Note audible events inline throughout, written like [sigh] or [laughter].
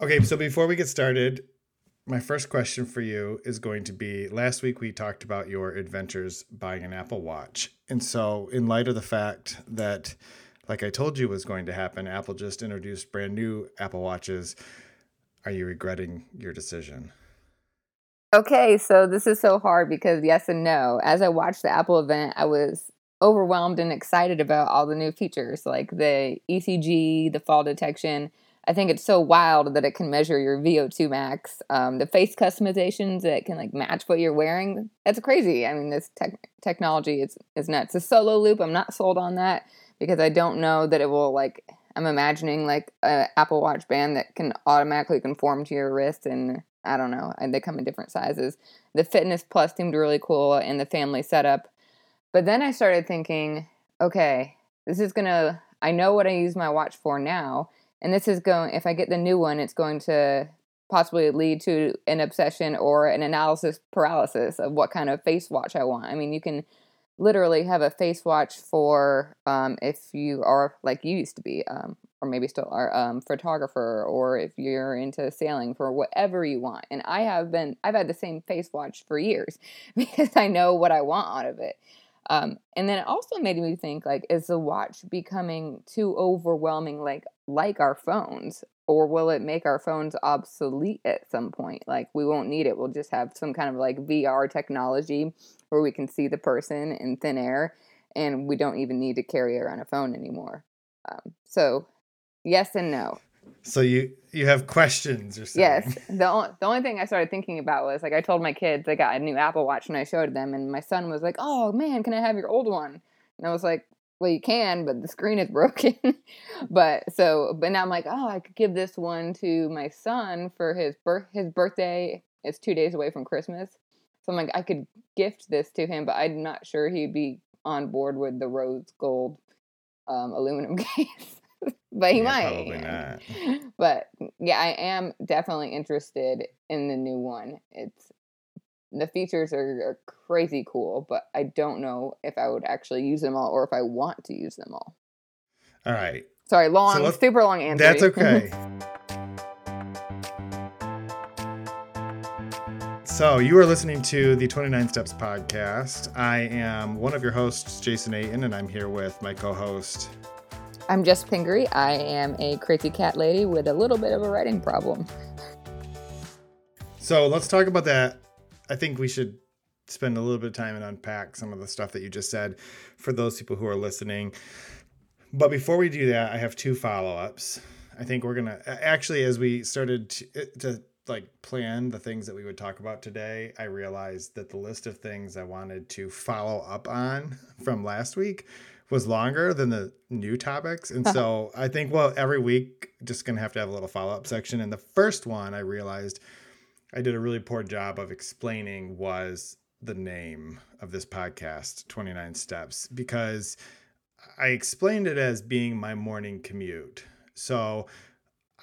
Okay, so before we get started, my first question for you is going to be last week we talked about your adventures buying an Apple Watch. And so, in light of the fact that, like I told you was going to happen, Apple just introduced brand new Apple Watches, are you regretting your decision? Okay, so this is so hard because yes and no. As I watched the Apple event, I was overwhelmed and excited about all the new features like the ECG, the fall detection. I think it's so wild that it can measure your VO2 max. Um, the face customizations that can like match what you're wearing. That's crazy. I mean, this tech technology is is nuts. The solo loop, I'm not sold on that because I don't know that it will like. I'm imagining like an Apple Watch band that can automatically conform to your wrist and I don't know. They come in different sizes. The Fitness Plus seemed really cool and the family setup. But then I started thinking, okay, this is going to, I know what I use my watch for now. And this is going, if I get the new one, it's going to possibly lead to an obsession or an analysis paralysis of what kind of face watch I want. I mean, you can literally have a face watch for um, if you are like you used to be, um, or maybe still are um, photographer, or if you're into sailing for whatever you want. And I have been, I've had the same face watch for years [laughs] because I know what I want out of it. Um, and then it also made me think like, is the watch becoming too overwhelming, like like our phones, or will it make our phones obsolete at some point? Like we won't need it. We'll just have some kind of like VR technology where we can see the person in thin air, and we don't even need to carry around a phone anymore. Um, so, yes and no. So you you have questions or something? Yes. The only, the only thing I started thinking about was like I told my kids I got a new Apple Watch and I showed them and my son was like, "Oh man, can I have your old one?" And I was like, "Well, you can, but the screen is [laughs] broken." but so but now I'm like, "Oh, I could give this one to my son for his birth his birthday. It's 2 days away from Christmas." So I'm like, I could gift this to him, but I'm not sure he'd be on board with the rose gold um, aluminum [laughs] case. but he yeah, might. Probably not. But yeah, I am definitely interested in the new one. It's the features are, are, crazy cool, but I don't know if I would actually use them all or if I want to use them all. All right. Sorry, long, so super long answer. That's [laughs] okay. so, you are listening to the 29 Steps podcast. I am one of your hosts, Jason Aten, and I'm here with my co host, I'm Jess Pingree. I am a crazy cat lady with a little bit of a writing problem. So let's talk about that. I think we should spend a little bit of time and unpack some of the stuff that you just said for those people who are listening. But before we do that, I have two follow ups. I think we're gonna actually, as we started to, uh, to like plan the things that we would talk about today, I realized that the list of things I wanted to follow up on from last week was longer than the new topics. And [laughs] so I think, well, every week, just going to have to have a little follow up section. And the first one I realized I did a really poor job of explaining was the name of this podcast, 29 Steps, because I explained it as being my morning commute. So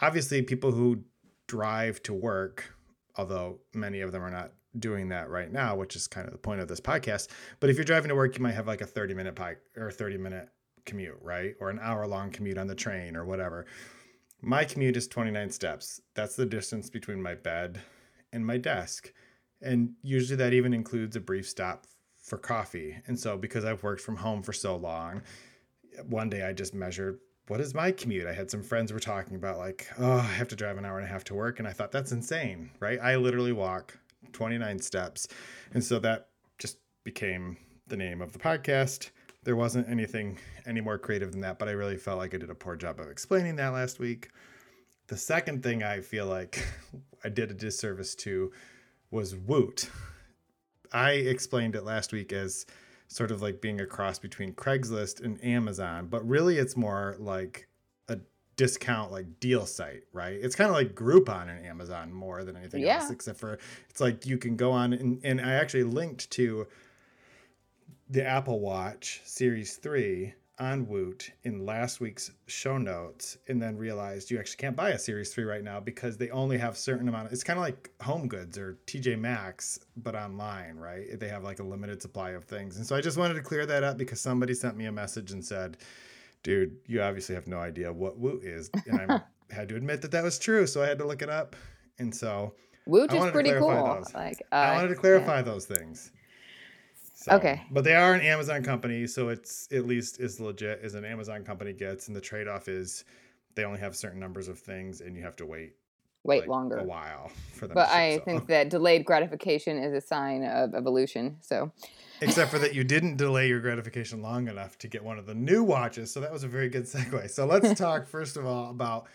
obviously, people who drive to work, although many of them are not doing that right now, which is kind of the point of this podcast. But if you're driving to work, you might have like a 30 minute bike or 30 minute commute, right? Or an hour long commute on the train or whatever. My commute is 29 steps. That's the distance between my bed and my desk. And usually that even includes a brief stop for coffee. And so because I've worked from home for so long, one day I just measured what is my commute? I had some friends were talking about like, oh, I have to drive an hour and a half to work. And I thought that's insane, right? I literally walk 29 steps. And so that just became the name of the podcast. There wasn't anything any more creative than that, but I really felt like I did a poor job of explaining that last week. The second thing I feel like [laughs] I did a disservice to was Woot. I explained it last week as sort of like being a cross between Craigslist and Amazon, but really it's more like a discount like deal site, right? It's kind of like Groupon and Amazon more than anything yeah. else, except for it's like you can go on and, and I actually linked to the Apple Watch Series 3 on Woot in last week's show notes and then realized you actually can't buy a Series 3 right now because they only have certain amount of it's kind of like home goods or TJ Maxx but online, right? They have like a limited supply of things. And so I just wanted to clear that up because somebody sent me a message and said dude, you obviously have no idea what Woot is. [laughs] And I'm had to admit that that was true, so I had to look it up. And so Wooch I is pretty cool. those. Like uh, I wanted to yeah. clarify those things. So, Okay. But they are an Amazon company, so it's at least as legit as an Amazon company gets. And the trade off is they only have certain numbers of things and you have to wait Wait like, longer. a while [laughs] for them But to I so- think that delayed gratification is a sign of evolution. So except for that you [laughs] didn't delay your gratification long enough to get one of the new watches. So that was a very good segue. So let's [laughs] talk first of all about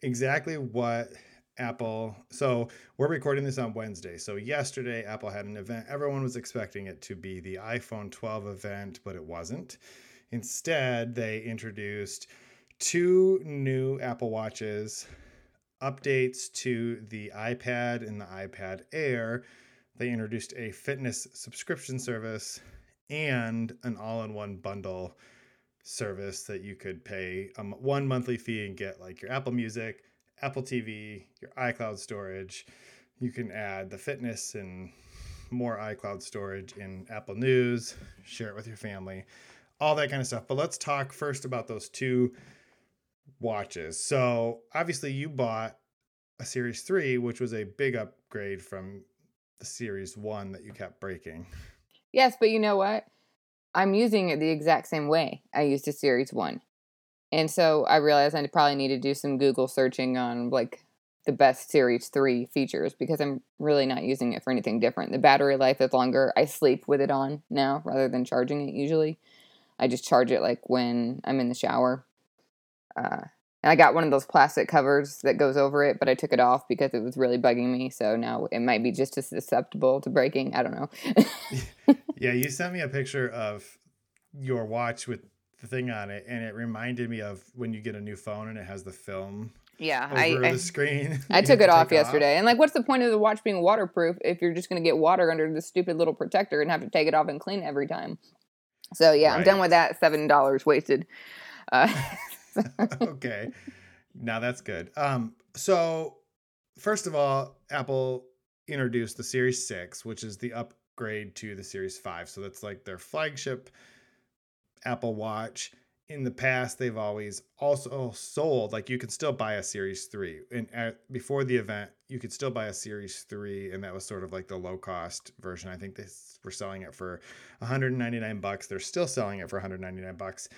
exactly what Apple. So we're recording this on Wednesday. So yesterday Apple had an event. Everyone was expecting it to be the iPhone 12 event, but it wasn't. Instead, they introduced two new Apple Watches, updates to the iPad and the iPad Air. They introduced a fitness subscription service and an all in one bundle service that you could pay um, one monthly fee and get like your Apple Music, Apple TV, your iCloud storage. You can add the fitness and more iCloud storage in Apple News, share it with your family, all that kind of stuff. But let's talk first about those two watches. So, obviously, you bought a Series 3, which was a big upgrade from the Series 1 that you kept breaking. yes, but you know what? I'm using it the exact same way I used a Series One, and so I realized I probably need to do some Google searching on like the best Series Three features because I'm really not using it for anything different. The battery life is longer. I sleep with it on now rather than charging it usually. I just charge it like when I'm in the shower. Uh, and I got one of those plastic covers that goes over it, but I took it off because it was really bugging me. So now it might be just as susceptible to breaking. I don't know. [laughs] Yeah, you sent me a picture of your watch with the thing on it, and it reminded me of when you get a new phone and it has the film yeah, over I, I, the screen. [laughs] I took [laughs] it to off take yesterday. And like, what's the point of the watch being waterproof if you're just going to get water under the stupid little protector and have to take it off and clean it every time? So yeah, I'm done with that. Seven dollars wasted. Uh, [laughs] okay. Now that's good. Um, so first of all, Apple introduced the Series 6, which is the upgrade to the Series 5. So that's like their flagship Apple Watch. In the past, they've always also sold like you can still buy a Series 3. And at, before the event, you could still buy a Series 3 and that was sort of like the low cost version. I think they were selling it for 199 bucks. They're still selling it for 199 bucks.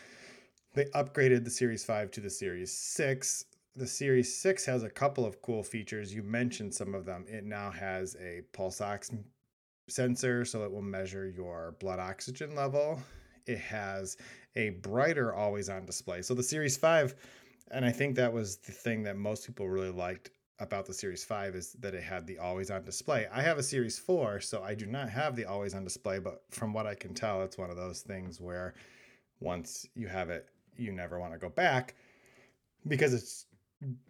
They upgraded the Series 5 to the Series 6. The Series 6 has a couple of cool features. You mentioned some of them. It now has a pulse ox sensor, so it will measure your blood oxygen level. It has a brighter always on display. So the Series 5, and I think that was the thing that most people really liked about the Series 5 is that it had the always on display. I have a Series 4, so I do not have the always on display, but from what I can tell, it's one of those things where once you have it, you never want to go back because it's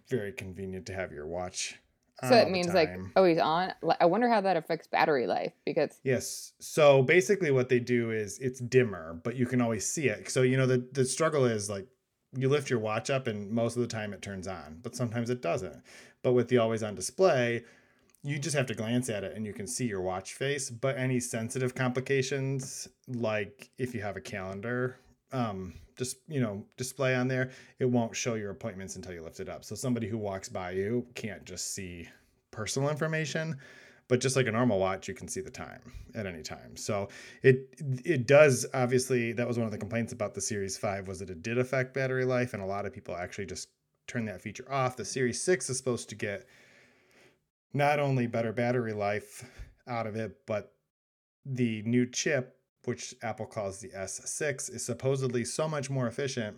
very convenient to have your watch. So it means like always on. I wonder how that affects battery life because Yes. So basically, what they do is it's dimmer, but you can always see it. So you know the the struggle is like you lift your watch up, and most of the time it turns on, but sometimes it doesn't. But with the always on display, you just have to glance at it and you can see your watch face. But any sensitive complications, like if you have a calendar, um, just you know display on there, it won't show your appointments until you lift it up. So somebody who walks by you can't just see personal information but just like a normal watch you can see the time at any time so it it does obviously that was one of the complaints about the series 5 was that it did affect battery life and a lot of people actually just turn that feature off the series 6 is supposed to get not only better battery life out of it but the new chip which apple calls the s6 is supposedly so much more efficient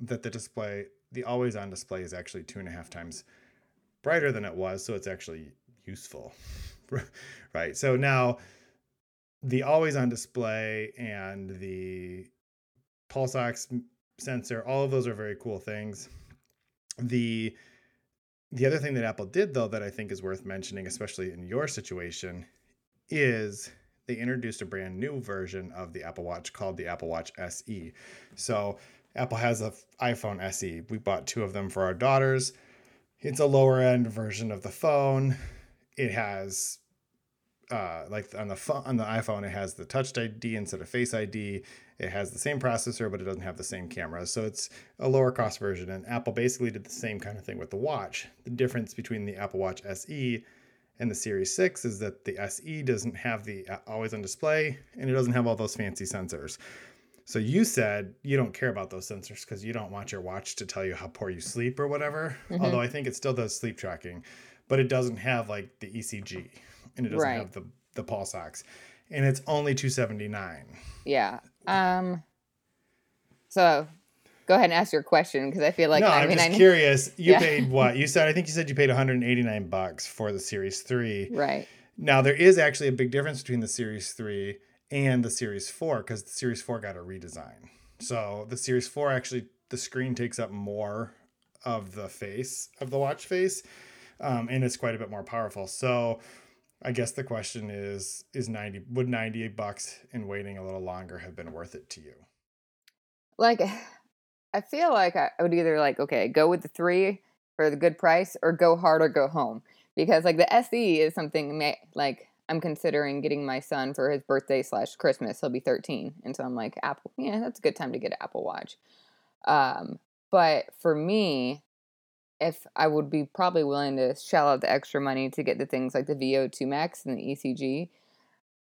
that the display the always on display is actually two and a half times brighter than it was so it's actually useful. [laughs] Right so now the always on display and the pulse ox sensor all of those are very cool things. The the other thing that apple did though that i think is worth mentioning especially in your situation is they introduced a brand new version of the apple watch called the apple watch se so apple has a iphone se we bought two of them for our daughters it's a lower end version of the phone it has uh, like on the phone, on the iPhone, it has the Touch ID instead of Face ID. It has the same processor, but it doesn't have the same camera. So it's a lower cost version. And Apple basically did the same kind of thing with the watch. The difference between the Apple Watch SE and the Series 6 is that the SE doesn't have the uh, always on display and it doesn't have all those fancy sensors. So you said you don't care about those sensors because you don't want your watch to tell you how poor you sleep or whatever. Mm-hmm. Although I think it still does sleep tracking, but it doesn't have like the ECG and it doesn't right. have the the pulse ox, and it's only two seventy nine. Yeah. Um. So, go ahead and ask your question because I feel like no. I am mean, just I curious. You yeah. paid what? You [laughs] said I think you said you paid one hundred and eighty nine bucks for the Series Three. Right. Now there is actually a big difference between the Series Three and the Series Four because the Series Four got a redesign. So the Series Four actually the screen takes up more of the face of the watch face, um, and it's quite a bit more powerful. So I guess the question is is 90 would 98 bucks and waiting a little longer have been worth it to you? Like I feel like I would either like okay, go with the 3 for the good price or go hard or go home because like the SE is something like I'm considering getting my son for his birthday slash Christmas. He'll be 13, and so I'm like Apple. Yeah, that's a good time to get an Apple Watch. Um, but for me, if I would be probably willing to shell out the extra money to get the things like the VO2 Max and the ECG,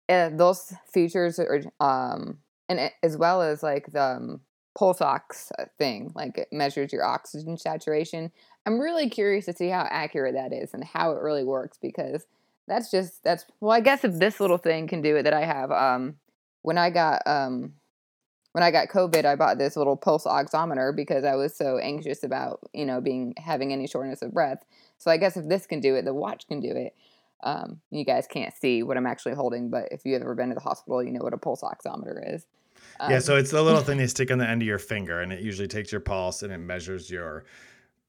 uh, those features are, um, and as well as like the um, pulse ox uh, thing, like it measures your oxygen saturation. I'm really curious to see how accurate that is and how it really works because that's just that's well, I guess if this little thing can do it that I have, um, when I got um when I got COVID, I bought this little pulse oximeter because I was so anxious about, you know, being having any shortness of breath. So I guess if this can do it, the watch can do it. Um, you guys can't see what I'm actually holding, but if you've ever been to the hospital, you know what a pulse oximeter is. Um, yeah, so it's the little thing they stick on the end of your finger, and it usually takes your pulse and it measures your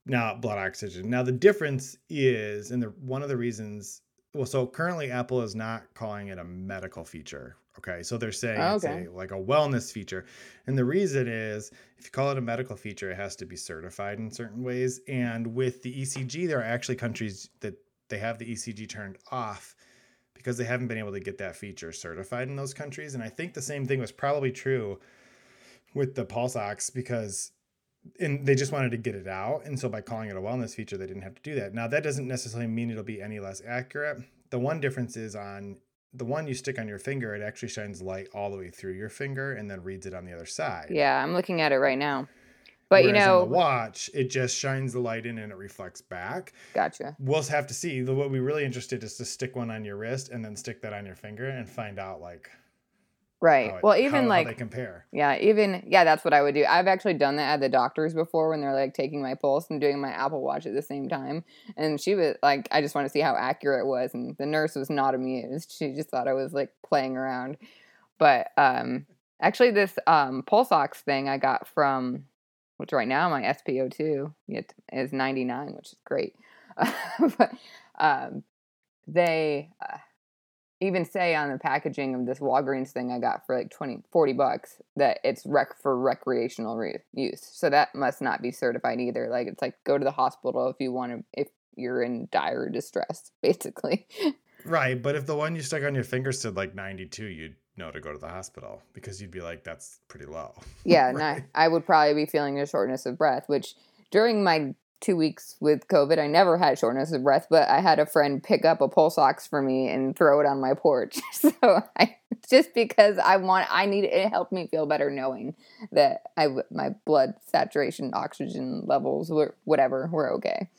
now blood oxygen. Now the difference is, and the one of the reasons, well, so currently Apple is not calling it a medical feature, Okay, so they're saying oh, okay. it's a, like a wellness feature, and the reason is if you call it a medical feature, it has to be certified in certain ways. And with the ECG, there are actually countries that they have the ECG turned off because they haven't been able to get that feature certified in those countries. And I think the same thing was probably true with the pulse ox because and they just wanted to get it out. And so by calling it a wellness feature, they didn't have to do that. Now that doesn't necessarily mean it'll be any less accurate. The one difference is on the one you stick on your finger, it actually shines light all the way through your finger and then reads it on the other side. Yeah, I'm looking at it right now. But Whereas you know, on the watch, it just shines the light in and it reflects back. Gotcha. We'll have to see. What we really interested is to stick one on your wrist and then stick that on your finger and find out like Right. It, well, even how, like how they compare. Yeah, even yeah, that's what I would do. I've actually done that at the doctors before when they're like taking my pulse and doing my Apple Watch at the same time. And she was like, I just want to see how accurate it was, and the nurse was not amused. She just thought I was like playing around. But um, actually, this um, pulse ox thing I got from, which right now my SpO2 is 99, which is great. [laughs] but um, they. Uh, even say on the packaging of this Walgreens thing I got for like 20, 40 bucks that it's rec for recreational re- use. So that must not be certified either. Like it's like go to the hospital if you want to, if you're in dire distress, [laughs] basically. Right. But if the one you stuck on your finger said like 92, you'd know to go to the hospital because you'd be like, that's pretty low. [laughs] Yeah. right? I would probably be feeling a shortness of breath, which during my two weeks with COVID, I never had shortness of breath, but I had a friend pick up a pulse ox for me and throw it on my porch. [laughs] So I just because I want, I need it helped me feel better knowing that I my blood saturation, oxygen levels, were whatever, were okay.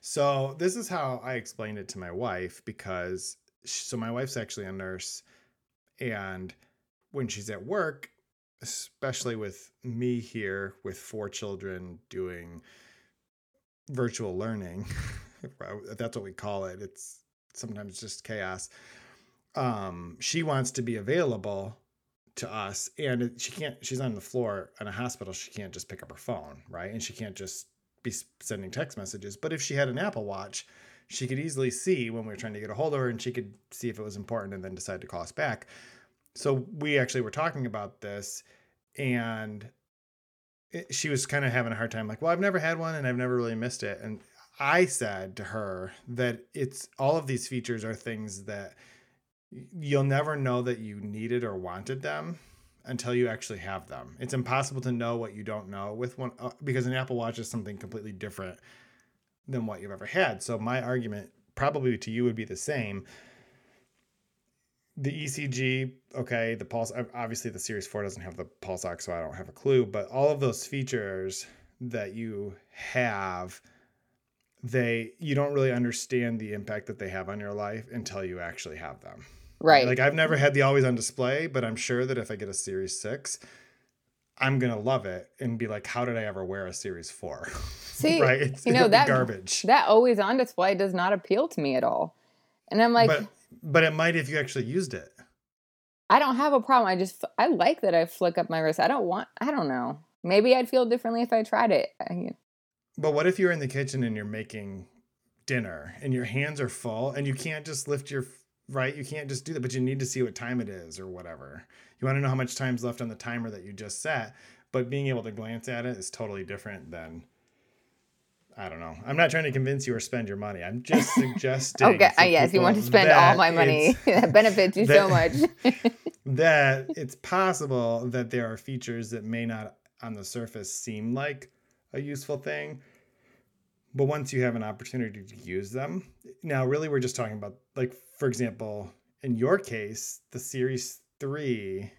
So this is how I explained it to my wife because so my wife's actually a nurse, and when she's at work, especially with me here with four children doing virtual learning, [laughs] that's what we call it, it's sometimes just chaos. Um, she wants to be available to us, and she can't. She's on the floor in a hospital. She can't just pick up her phone, right? And she can't just be sending text messages. But if she had an Apple Watch, she could easily see when we were trying to get a hold of her, and she could see if it was important, and then decide to call us back. So we actually were talking about this, and she was kind of having a hard time like well i've never had one and i've never really missed it and i said to her that it's all of these features are things that you'll never know that you needed or wanted them until you actually have them. It's impossible to know what you don't know with one uh, because an Apple Watch is something completely different than what you've ever had. So my argument probably to you would be the same. The ECG, okay, the pulse obviously the Series 4 doesn't have the pulse ox so I don't have a clue, but all of those features that you have they you don't really understand the impact that they have on your life until you actually have them. Right. Like I've never had the always on display, but I'm sure that if I get a Series 6, I'm gonna love it and be like, how did I ever wear a Series 4? [laughs] See, right? It's, you know that garbage. That always on display does not appeal to me at all. And I'm like, but, but it might if you actually used it. I don't have a problem. I just I like that I flick up my wrist. I don't want. I don't know. Maybe I'd feel differently if I tried it. But what if you're in the kitchen and you're making dinner and your hands are full and you can't just lift your right? You can't just do that, but you need to see what time it is or whatever. You want to know how much time's left on the timer that you just set, but being able to glance at it is totally different than I don't know. I'm not trying to convince you or spend your money. I'm just [laughs] suggesting. okay, uh, yes, you want to spend all my money. [laughs] that benefits you that, so much. [laughs] that it's possible that there are features that may not on the surface seem like a useful thing, but once you have an opportunity to use them, now really we're just talking about like for example, in your case, the Series 3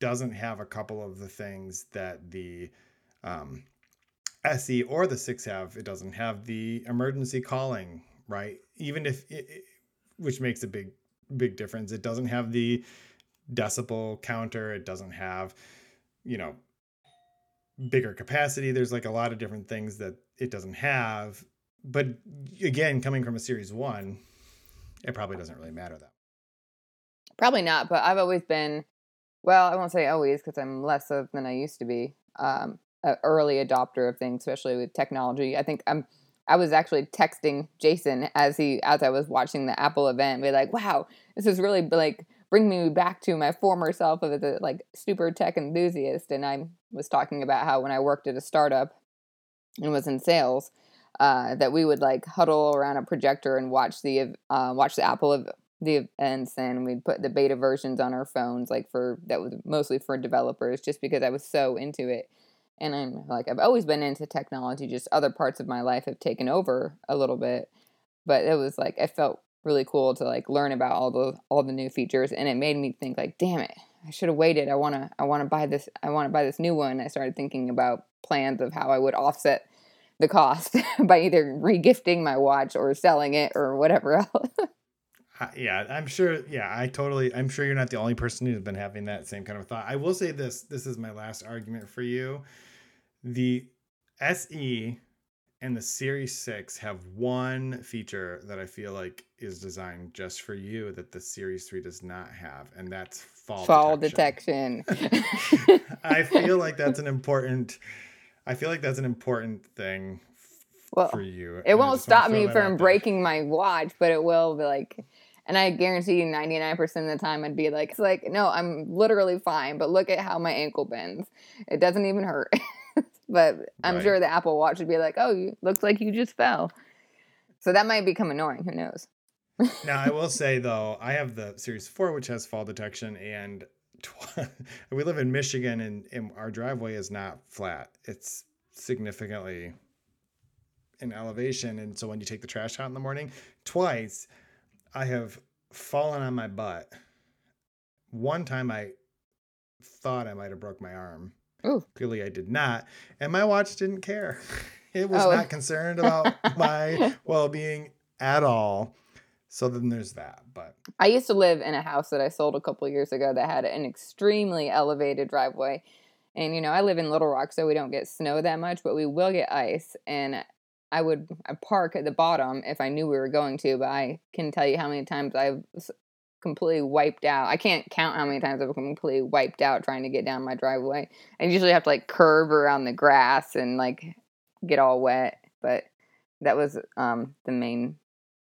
doesn't have a couple of the things that the um, SE or the 6 have. It doesn't have the emergency calling, right? Even if it, it, which makes a big big difference. It doesn't have the decibel counter. It doesn't have, you know, bigger capacity. There's like a lot of different things that it doesn't have. But again, coming from a series one, it probably doesn't really matter though. Probably not, but I've always been, well, I won't say always because I'm less of than I used to be. Um, an early adopter of things, especially with technology. I think I'm. I was actually texting Jason as he as I was watching the Apple event, be like, "Wow, this is really like bring me back to my former self of a like super tech enthusiast." And I was talking about how when I worked at a startup and was in sales, uh, that we would like huddle around a projector and watch the uh, watch the Apple the events, and we'd put the beta versions on our phones, like for that was mostly for developers, just because I was so into it. And I'm like I've always been into technology, just other parts of my life have taken over a little bit, but it was like I felt really cool to like learn about all the all the new features, and it made me think like, damn it, I should have waited. I wanna I wanna buy this I wanna buy this new one. I started thinking about plans of how I would offset the cost [laughs] by either regifting my watch or selling it or whatever [laughs] else. Yeah, I'm sure. Yeah, I totally. I'm sure you're not the only person who's been having that same kind of thought. I will say this. This is my last argument for you. The SE and the Series 6 have one feature that I feel like is designed just for you that the Series 3 does not have, and that's fall, fall detection. detection. [laughs] I feel like that's an [laughs] important I feel like that's an important thing well, for you. It won't stop me from breaking my watch, but it will be like, and I guarantee you 99% of the time I'd be like, it's like, no, I'm literally fine, but look at how my ankle bends. It doesn't even hurt. [laughs] but I'm right. sure the Apple Watch would be like, oh, you looks like you just fell. So that might become annoying. Who knows? now, I will [laughs] say though, I have the Series 4, which has fall detection, and [laughs] we live in Michigan and, and our driveway is not flat. It's significantly in elevation. And so when you take the trash out in the morning, twice I have fallen on my butt. One time I thought I might have broke my arm. Ooh. Clearly I did not. And my watch didn't care. [laughs] It was oh. not concerned about [laughs] my well being at all. So then there's that. But I used to live in a house that I sold a couple years ago that had an extremely elevated driveway. And you know, I live in Little Rock, so we don't get snow that much, but we will get ice. And I would park at the bottom if I knew we were going to, but I can tell you how many times I've completely wiped out. I can't count how many times I've completely wiped out trying to get down my driveway. I usually have to like curve around the grass and like get all wet. But that was um, the main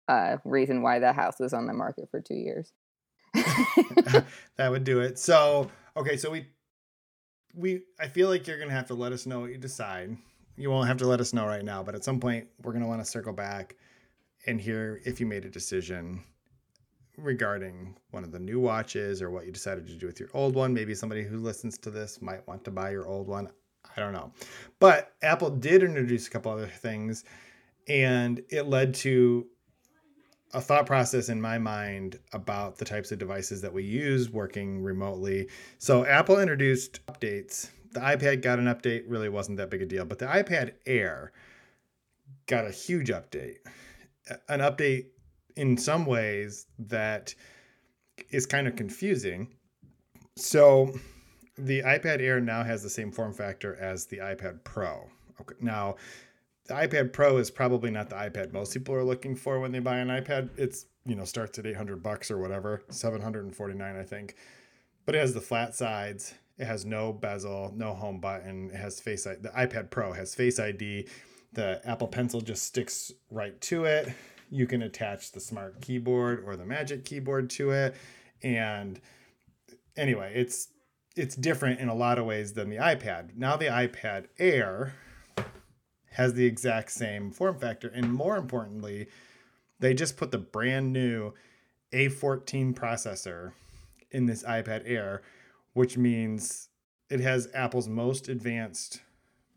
uh, reason why that house was on the market for two years. [laughs] [laughs] that would do it. So, okay, so we we I feel like you're gonna have to let us know what you decide. You won't have to let us know right now, but at some point we're gonna want to circle back and hear if you made a decision. regarding one of the new watches or what you decided to do with your old one. Maybe somebody who listens to this might want to buy your old one. I don't know. But Apple did introduce a couple other things, and it led to a thought process in my mind about the types of devices that we use working remotely. So Apple introduced updates. The iPad got an update, really wasn't that big a deal, but the iPad Air got a huge update. An update in some ways that is kind of confusing. So the iPad Air now has the same form factor as the iPad Pro. Okay. Now, the iPad Pro is probably not the iPad most people are looking for when they buy an iPad. It's, you know, starts at 800 bucks or whatever, 749 I think. But it has the flat sides. It has no bezel, no home button. It has face ID. The iPad Pro has face ID. The Apple Pencil just sticks right to it. You can attach the smart keyboard or the magic keyboard to it. And anyway, it's it's different in a lot of ways than the iPad. Now the iPad Air has the exact same form factor. And more importantly, they just put the brand new A14 processor in this iPad Air, which means it has Apple's most advanced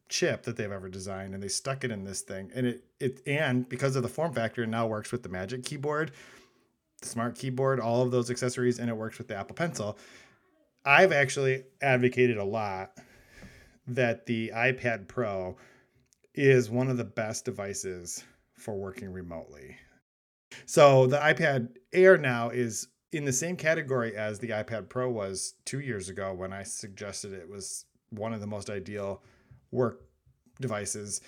chip that they've ever designed and they stuck it in this thing and it it and because of the form factor it now works with the magic keyboard the smart keyboard all of those accessories and it works with the apple pencil i've actually advocated a lot that the ipad pro is one of the best devices for working remotely. So the iPad Air now is in the same category as the iPad Pro was two years ago when I suggested it was one of the most ideal work devices.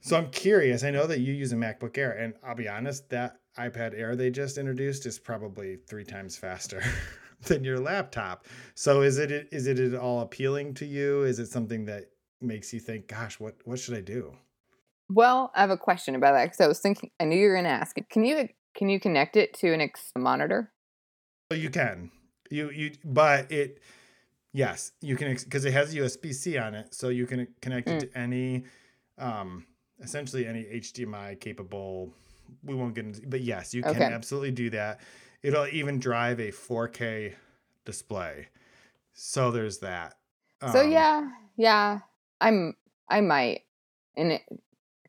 So I'm curious. I know that you use a MacBook Air, and I'll be honest, that iPad Air they just introduced is probably three times faster [laughs] than your laptop. So is it is it at all appealing to you? Is it something that makes you think, gosh, what what should I do? Well, I have a question about that because I was thinking, I knew you were going to ask. Can you can you connect it to an X monitor? You can. You you, but it, yes, you can because it has USB C on it, so you can connect mm. it to any, um, essentially any HDMI capable. We won't get into, but yes, you can okay. absolutely do that. It'll even drive a 4K display. So there's that. Um, so yeah, yeah. I'm I might, and it,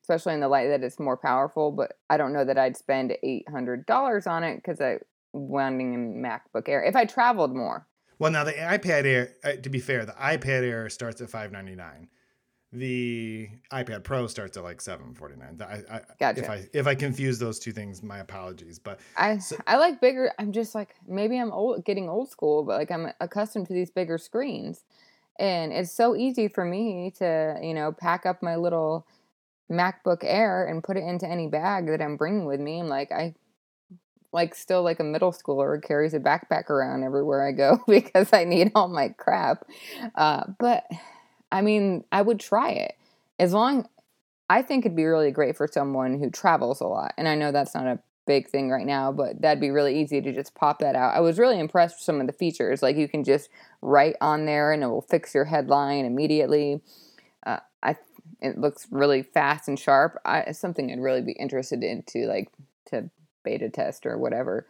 especially in the light that it's more powerful. But I don't know that I'd spend eight hundred dollars on it because I wanting a MacBook Air if I traveled more. Well, now the iPad Air. Uh, to be fair, the iPad Air starts at five ninety nine. The iPad Pro starts at like seven forty nine. Gotcha. If I if I confuse those two things, my apologies. But I so, I like bigger. I'm just like maybe I'm old, getting old school, but like I'm accustomed to these bigger screens. And it's so easy for me to, you know, pack up my little MacBook Air and put it into any bag that I'm bringing with me. I'm like, I like still like a middle schooler carries a backpack around everywhere I go [laughs] because I need all my crap. Uh, but I mean, I would try it as long. I think it'd be really great for someone who travels a lot, and I know that's not a big thing right now, but that'd be really easy to just pop that out. I was really impressed with some of the features. Like you can just write on there and it will fix your headline immediately. Uh, I it looks really fast and sharp. I, something I'd really be interested in to like to beta test or whatever.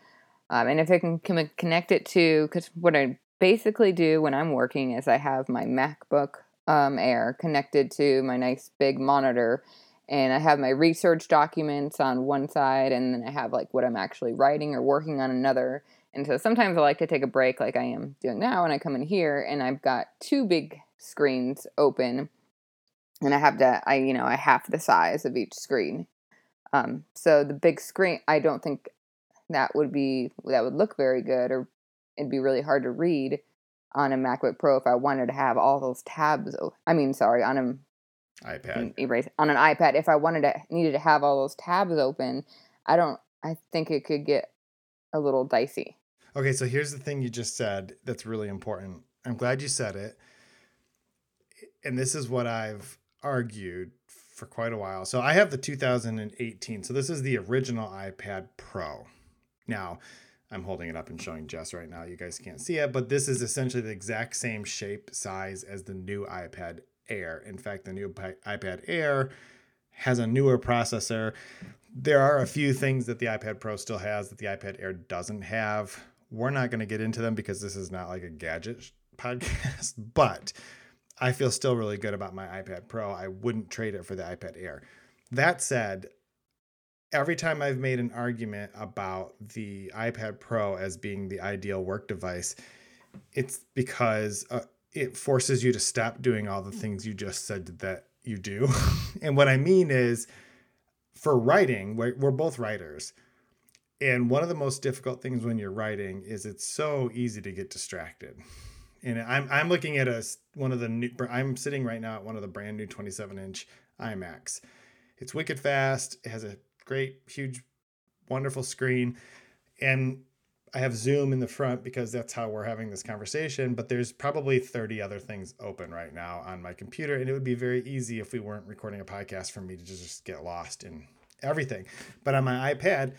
Um, and if I can, can connect it to because what I basically do when I'm working is I have my MacBook um, Air connected to my nice big monitor and I have my research documents on one side, and then I have like what I'm actually writing or working on another. And so sometimes I like to take a break, like I am doing now, and I come in here and I've got two big screens open, and I have to, I you know, I half the size of each screen. Um, so the big screen, I don't think that would be that would look very good, or it'd be really hard to read on a MacBook Pro if I wanted to have all those tabs. I mean, sorry, on a iPad erase on an iPad if I wanted to needed to have all those tabs open. I don't. I think it could get a little dicey. Okay, so here's the thing you just said that's really important. I'm glad you said it. And this is what I've argued for quite a while. So I have the 2018. So this is the original iPad Pro. Now, I'm holding it up and showing Jess right now. You guys can't see it, but this is essentially the exact same shape, size as the new iPad Air. In fact, the new iPad Air has a newer processor. There are a few things that the iPad Pro still has that the iPad Air doesn't have. We're not going to get into them because this is not like a gadget [laughs] podcast, but I feel still really good about my iPad Pro. I wouldn't trade it for the iPad Air. That said, every time I've made an argument about the iPad Pro as being the ideal work device, it's because uh, it forces you to stop doing all the things you just said that you do. [laughs] and what I mean is, for writing, we're, we're both writers. And one of the most difficult things when you're writing is it's so easy to get distracted. And I'm, I'm looking at a one of the new I'm sitting right now at one of the brand new 27 inch iMacs. It's wicked fast. It has a great, huge, wonderful screen. And I have Zoom in the front because that's how we're having this conversation. But there's probably 30 other things open right now on my computer. And it would be very easy if we weren't recording a podcast for me to just get lost in everything. But on my iPad,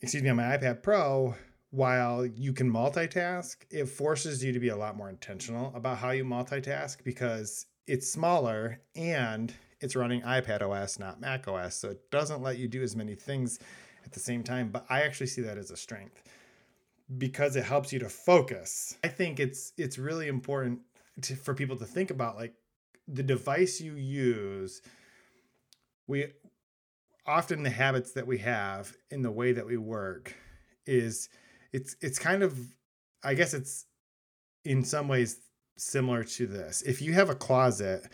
excuse me, on my iPad Pro, while you can multitask, it forces you to be a lot more intentional about how you multitask because it's smaller and it's running iPad OS, not Mac OS. So it doesn't let you do as many things at the same time. But I actually see that as a strength because it helps you to focus. I think it's it's really important to, for people to think about like the device you use. We often the habits that we have in the way that we work is it's it's kind of I guess it's in some ways similar to this. If you have a closet,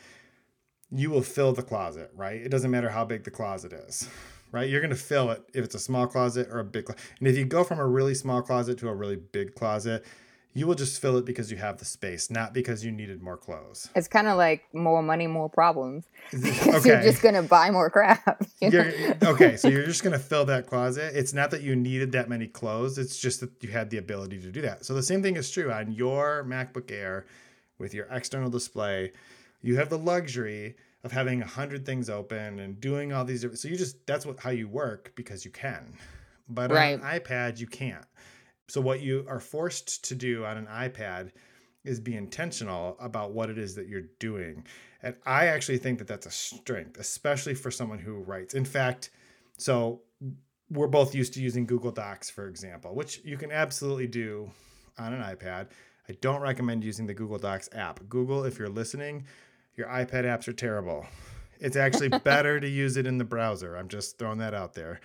you will fill the closet, right? It doesn't matter how big the closet is right? You're going to fill it if it's a small closet or a big closet. And if you go from a really small closet to a really big closet, you will just fill it because you have the space, not because you needed more clothes. It's kind of like more money, more problems. [laughs] [laughs] okay. you're just going to buy more crap. [laughs] You know? okay, so you're just going to fill that closet. It's not that you needed that many clothes, it's just that you had the ability to do that. So the same thing is true on your MacBook Air with your external display. You have the luxury of having a hundred things open and doing all these. So you just that's what how you work because you can, but right. on an iPad you can't. So what you are forced to do on an iPad is be intentional about what it is that you're doing. And I actually think that that's a strength, especially for someone who writes. In fact, so we're both used to using Google Docs, for example, which you can absolutely do on an iPad. I don't recommend using the Google Docs app. Google, if you're listening, your iPad apps are terrible. It's actually [laughs] better to use it in the browser. I'm just throwing that out there.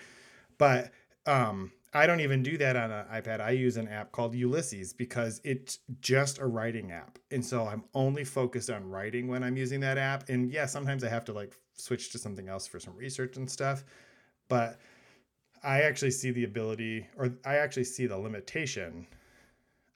But um, I don't even do that on an iPad. I use an app called Ulysses because it's just a writing app. And so I'm only focused on writing when I'm using that app. And yeah, sometimes I have to like switch to something else for some research and stuff. But I actually see the ability, or I actually see the limitation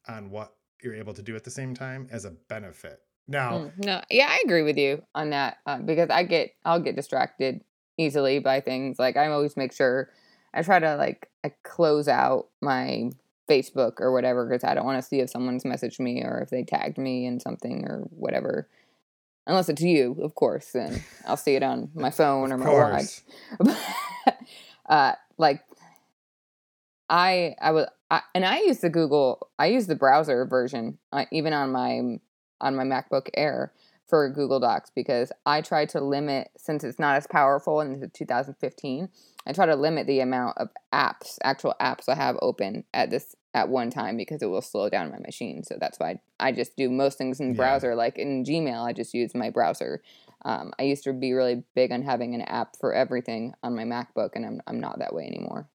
on what you're able to do at the same time as a benefit. Now, mm, no, yeah, I agree with you on that uh, because I get I'll get distracted easily by things. Like I always make sure I try to like I close out my Facebook or whatever because I don't want to see if someone's messaged me or if they tagged me in something or whatever. Unless it's you, of course, then I'll see it on [laughs] my phone or my watch. [laughs] uh, like I I was I, and I use the Google I use the browser version uh, even on my on my MacBook Air for Google Docs because I try to limit, since it's not as powerful in 2015, I try to limit the amount of apps, actual apps I have open at this at one time because it will slow down my machine. So that's why I just do most things in the yeah. browser. Like in Gmail, I just use my browser. Um, I used to be really big on having an app for everything on my MacBook, and I'm I'm not that way anymore.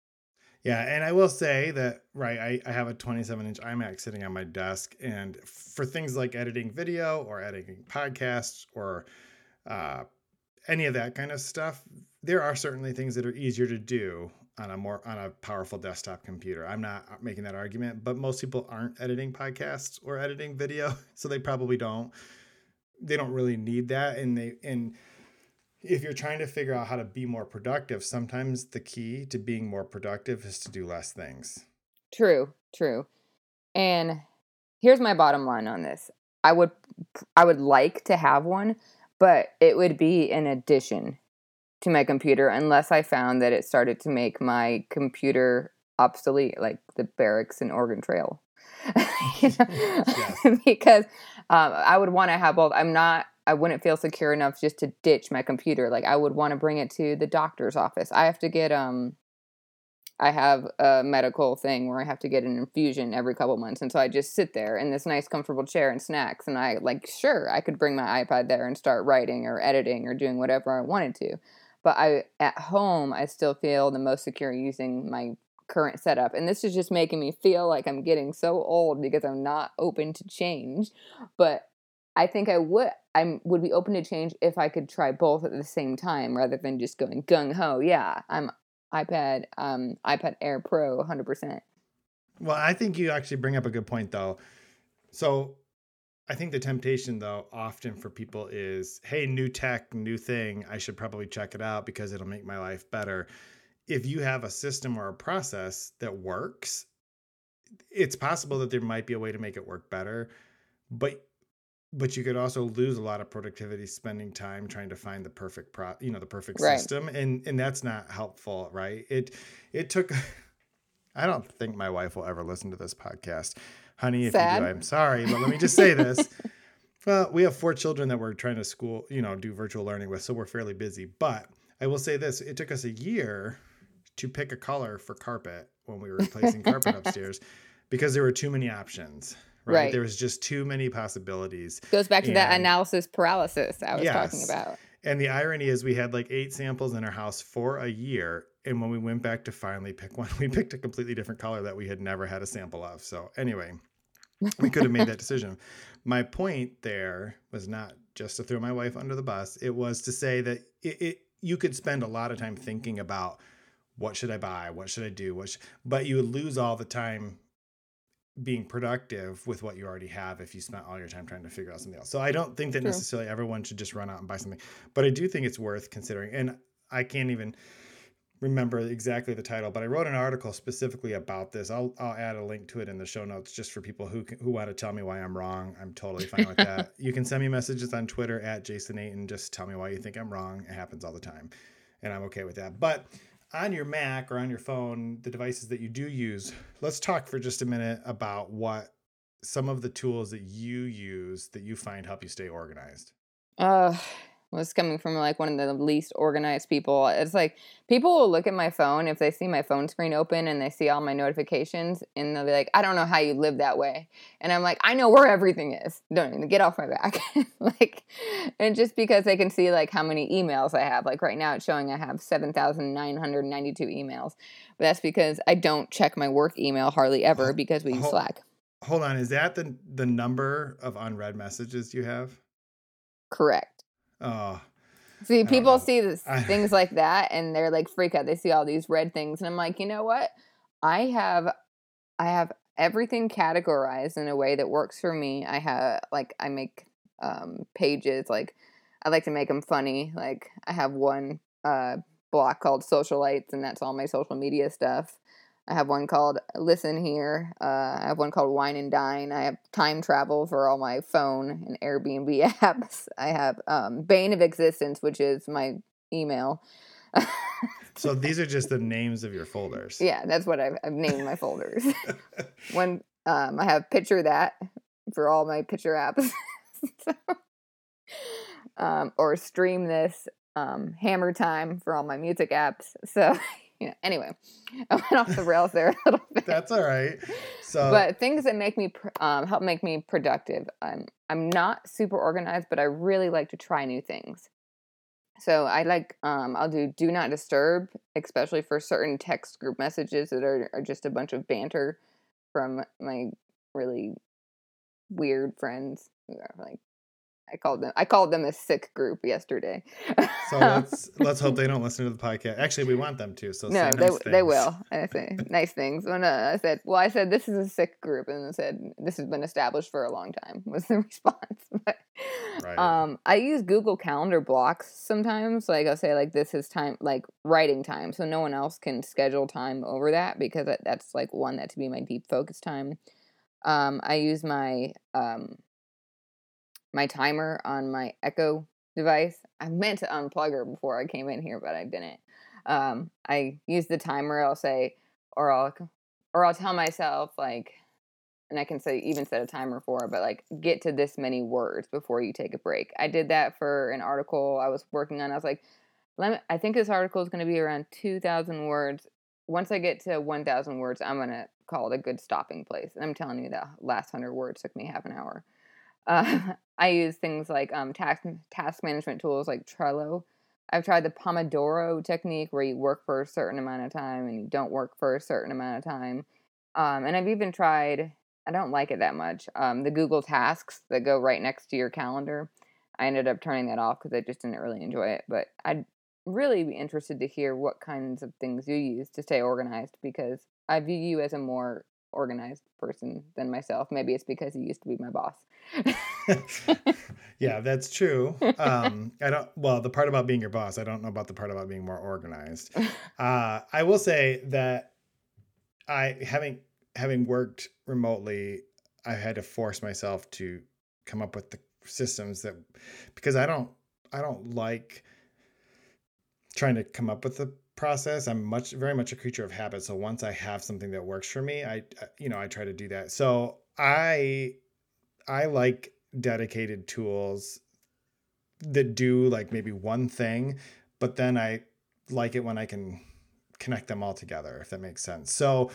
Yeah, and I will say that right, I, I have a 27 inch iMac sitting on my desk, and for things like editing video or editing podcasts or uh, any of that kind of stuff, there are certainly things that are easier to do on a more on a powerful desktop computer. I'm not making that argument, but most people aren't editing podcasts or editing video, [laughs] so they probably don't. They don't really need that, and they and if you're trying to figure out how to be more productive, sometimes the key to being more productive is to do less things. True, true. And here's my bottom line on this. I would I would like to have one, but it would be an addition to my computer unless I found that it started to make my computer obsolete like the barracks and Oregon Trail. [laughs] [laughs] yes. [laughs] because um, I would want to have both. I'm not I wouldn't feel secure enough just to ditch my computer. Like I would want to bring it to the doctor's office. I have to get um I have a medical thing where I have to get an infusion every couple months. And so I just sit there in this nice, comfortable chair and snacks. And I, like, sure, I could bring my iPad there and start writing or editing or doing whatever I wanted to. But I, at home, I still feel the most secure using my current setup. And this is just making me feel like I'm getting so old because I'm not open to change. But I think I would I would be open to change if I could try both at the same time rather than just going gung ho. Yeah, I'm iPad, um, iPad Air Pro, hundred percent. Well, I think you actually bring up a good point, though. So, I think the temptation, though, often for people is, "Hey, new tech, new thing. I should probably check it out because it'll make my life better." If you have a system or a process that works, it's possible that there might be a way to make it work better, but but you could also lose a lot of productivity spending time trying to find the perfect pro you know the perfect right. system and and that's not helpful right it it took [laughs] i don't think my wife will ever listen to this podcast honey if Sad. you do i'm sorry but let me just say this [laughs] well we have four children that we're trying to school you know do virtual learning with so we're fairly busy but i will say this it took us a year to pick a color for carpet when we were replacing carpet [laughs] upstairs because there were too many options right? right? There was just too many possibilities. Goes back to and, that analysis paralysis I was yes. talking about. And the irony is, we had like eight samples in our house for a year. And when we went back to finally pick [laughs] one, we picked a completely different color that we had never had a sample of. So, anyway, we could have made that decision. My point there was not just to throw my wife under the bus, it was to say that it, it you could spend a lot of time thinking about what should I buy? What should I do? What should, but you would lose all the time being productive with what you already have if you spent all your time trying to figure out something else. So I don't think that True. necessarily everyone should just run out and buy something, but I do think it's worth considering. And I can't even remember exactly the title, but I wrote an article specifically about this. I'll I'll add a link to it in the show notes just for people who who want to tell me why I'm wrong. I'm totally fine with that. [laughs] you can send me messages on Twitter at Jason and just tell me why you think I'm wrong. It happens all the time, and I'm okay with that. But on your Mac or on your phone, the devices that you do use, let's talk for just a minute about what some of the tools that you use that you find help you stay organized. Uh, was coming from like one of the least organized people. It's like people will look at my phone if they see my phone screen open and they see all my notifications and they'll be like, I don't know how you live that way. And I'm like, I know where everything is. Don't even get off my back. [laughs] like, and just because they can see like how many emails I have, like right now it's showing I have 7,992 emails. But that's because I don't check my work email hardly ever because we use Slack. Hold on. Is that the, the number of unread messages you have? Correct. Oh. See, people see this, [laughs] things like that and they're like freak out. They see all these red things and I'm like, "You know what? I have I have everything categorized in a way that works for me. I have like I make um pages like I like to make them funny. Like I have one uh block called socialites and that's all my social media stuff. I have one called Listen Here. Uh, I have one called Wine and Dine. I have time travel for all my phone and Airbnb [laughs] apps. I have um, Bane of Existence, which is my email. so [laughs] these are just the names of your folders. Yeah, that's what I've, I've named my folders. [laughs] one, um, I have Picture That for all my picture apps. so, um, or Stream This, um, Hammer Time for all my music apps. So yeah. Anyway, [laughs] I went off the rails there a little bit. That's all right. So, but things that make me um, help make me productive. I'm I'm not super organized, but I really like to try new things. So I like um, I'll do do not disturb, especially for certain text group messages that are, are just a bunch of banter from my really weird friends like I called them. I called them a sick group yesterday. so [laughs] let's let's hope they don't listen to the podcast. Actually, we want them to. So no, nice they things. they will. I say [laughs] nice things. When uh, I said, well, I said this is a sick group, and I said this has been established for a long time. Was the [laughs] response? but, right. Um, I use Google Calendar blocks sometimes. Like I'll say like this is time, like writing time, so no one else can schedule time over that because that's like one that to be my deep focus time. Um, I use my um my timer on my Echo device. I meant to unplug her before I came in here, but I didn't. Um, I use the timer. I'll say, or I'll, or I'll tell myself like, and I can say even set a timer for but like get to this many words before you take a break. I did that for an article I was working on. I was like, let me, I think this article is going to be around 2,000 words. Once I get to 1,000 words, I'm to call it a good stopping place. And I'm telling you, the last 100 words took me half an hour. Uh, [laughs] I use things like um, task, task management tools like Trello. I've tried the Pomodoro technique where you work for a certain amount of time and you don't work for a certain amount of time. Um, and I've even tried I don't like it that much. Um, the Google Tasks that go right next to your calendar, I ended up turning that off because I just didn't really enjoy it. But I'd really be interested to hear what kinds of things you use to stay organized because I view you as a more organized person than myself. Maybe it's because he used to be my boss. [laughs] yeah, that's true. [laughs] Um, I don't. Well, the part about being your boss, I don't know about the part about being more organized. Uh, I will say that I having having worked remotely, I had to force myself to come up with the systems that because I don't I don't like trying to come up with the process. I'm much very much a creature of habit. So once I have something that works for me, I uh, you know, I try to do that. So I I like dedicated tools that do like maybe one thing, but then I like it when I can connect them all together if that makes sense. So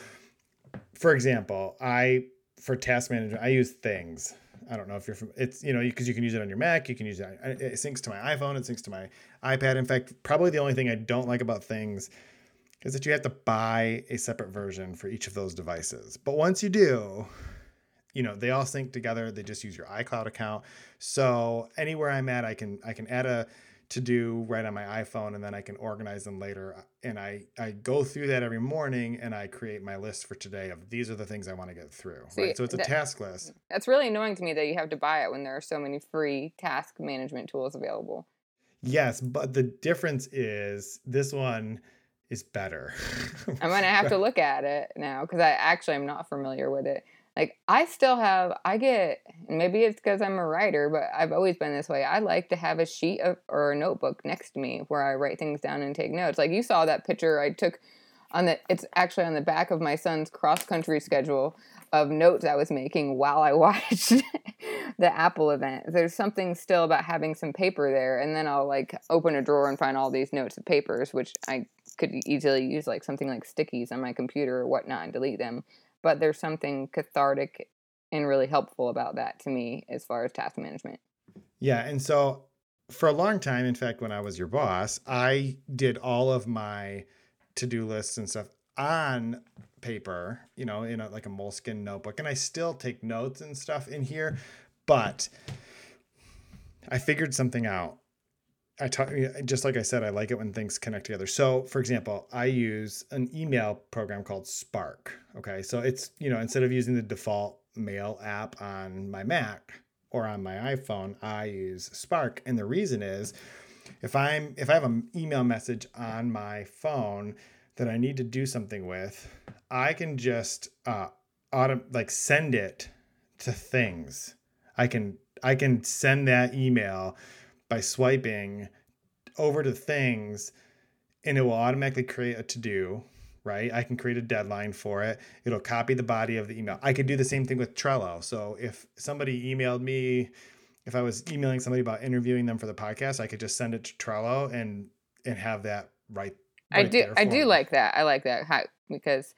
for example, I for task management, I use things. I don't know if you're from it's you know because you can use it on your Mac, you can use it. It syncs to my iPhone, it syncs to my iPad. In fact, probably the only thing I don't like about things is that you have to buy a separate version for each of those devices. But once you do, you know they all sync together. They just use your iCloud account. So anywhere I'm at, I can I can add a to do right on my iPhone and then I can organize them later. Uh, and I, I go through that every morning and I create my list for today of these are the things I want to get through. See, right. So it's a that, task list. That's really annoying to me that you have to buy it when there are so many free task management tools available. Yes, but the difference is this one is better. I'm gonna [laughs] have to look at it now because I actually am not familiar with it like I still have I get maybe it's because I'm a writer, but I've always been this way. I like to have a sheet of, or a notebook next to me where I write things down and take notes. Like you saw that picture I took on the it's actually on the back of my son's cross country schedule of notes I was making while I [laughs] watched the Apple event. There's something still about having some paper there, and then I'll like open a drawer and find all these notes of papers, which I could easily use like something like stickies on my computer or whatnot and delete them but there's something cathartic and really helpful about that to me as far as task management. Yeah, and so for a long time, in fact, when I was your boss, I did all of my to-do lists and stuff on paper, you know, in a, like a moleskin notebook, and I still take notes and stuff in here, but I figured something out I talk just like I said, I like it when things connect together. So, for example, I use an email program called Spark. Okay, so it's you know instead of using the default mail app on my Mac or on my iPhone, I use Spark, and the reason is if I'm if I have an email message on my phone that I need to do something with, I can just uh, auto like send it to things. I can I can send that email by swiping over to things and it will automatically create a to do, right? I can create a deadline for it. It'll copy the body of the email. I could do the same thing with Trello. So if somebody emailed me, if I was emailing somebody about interviewing them for the podcast, I could just send it to Trello and and have that right. right I do I do me. like that. I like that How, because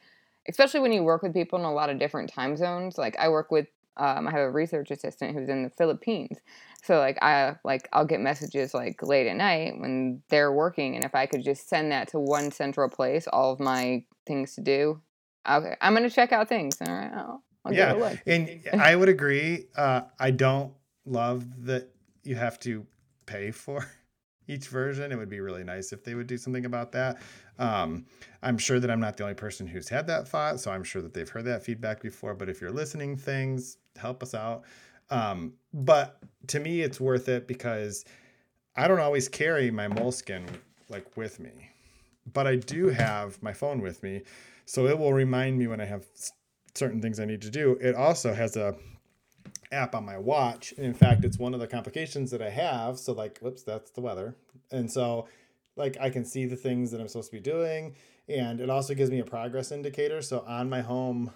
especially when you work with people in a lot of different time zones. Like I work with um, I have a research assistant who's in the Philippines, so like I like I'll get messages like late at night when they're working, and if I could just send that to one central place, all of my things to do. Okay, I'm gonna check out things. All right, I'll, I'll yeah, and [laughs] I would agree. Uh, I don't love that you have to pay for [laughs] each version. It would be really nice if they would do something about that. Um, I'm sure that I'm not the only person who's had that thought, so I'm sure that they've heard that feedback before. But if you're listening, things help us out. Um, but to me, it's worth it because I don't always carry my moleskin like with me, but I do have my phone with me, so it will remind me when I have certain things I need to do. It also has a app on my watch. In fact, it's one of the complications that I have. So like, whoops, that's the weather. And so like I can see the things that I'm supposed to be doing. And it also gives me a progress indicator. So on my home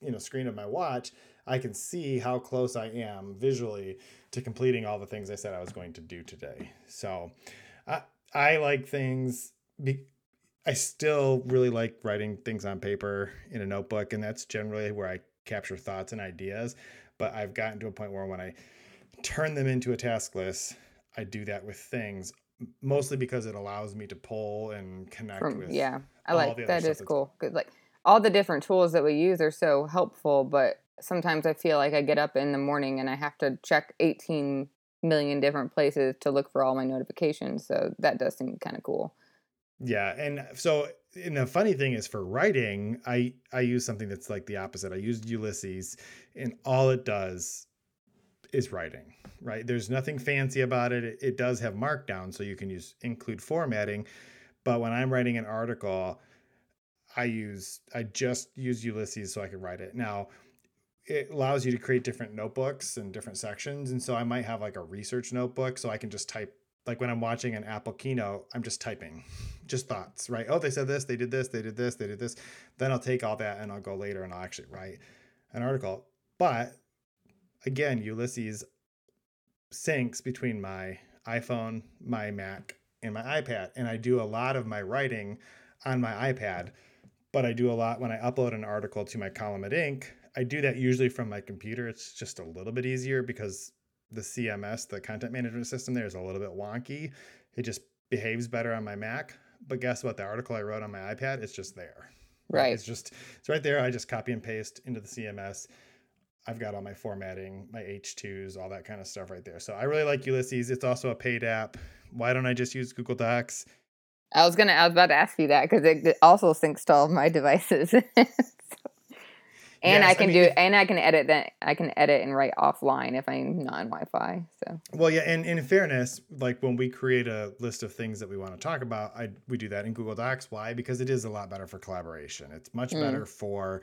you know screen of my watch, I can see how close I am visually to completing all the things I said I was going to do today. So, I I like things. Be, I still really like writing things on paper in a notebook, and that's generally where I capture thoughts and ideas. But I've gotten to a point where when I turn them into a task list, I do that with things mostly because it allows me to pull and connect From, with. yeah, I like that is cool. Cause like all the different tools that we use are so helpful, but sometimes I feel like I get up in the morning and I have to check 18 million different places to look for all my notifications. So that does seem kind of cool. Yeah, and so and the funny thing is for writing, I I use something that's like the opposite. I used Ulysses, and all it does is writing. Right? There's nothing fancy about it. It, it does have markdown, so you can use include formatting. But when I'm writing an article, I use I just use Ulysses so I can write it. Now, it allows you to create different notebooks and different sections, and so I might have like a research notebook, so I can just type. Like when I'm watching an Apple keynote, I'm just typing, just thoughts, right? Oh, they said this, they did this, they did this, they did this. Then I'll take all that and I'll go later and I'll actually write an article. But again, Ulysses syncs between my iPhone, my Mac, and my iPad. And I do a lot of my writing on my iPad, but I do a lot when I upload an article to my column at Inc. I do that usually from my computer. It's just a little bit easier because the CMS, the content management system there is a little bit wonky. It just behaves better on my Mac. But guess what? The article I wrote on my iPad, it's just there. Right. It's just it's right there. I just copy and paste into the CMS. I've got all my formatting, my H2s, all that kind of stuff right there. So I really like Ulysses. It's also a paid app. Why don't I just use Google Docs? I was gonna. I was about to ask you that because it, it also syncs to all of my devices, [laughs] and Yes, I I can mean, do if- and I can edit that. I can edit and write offline if I'm not on Wi-Fi. So Well, yeah, and, and in fairness, like when we create a list of things that we want to talk about, I we do that in Google Docs. Why? Because it is a lot better for collaboration. It's much Mm. better for,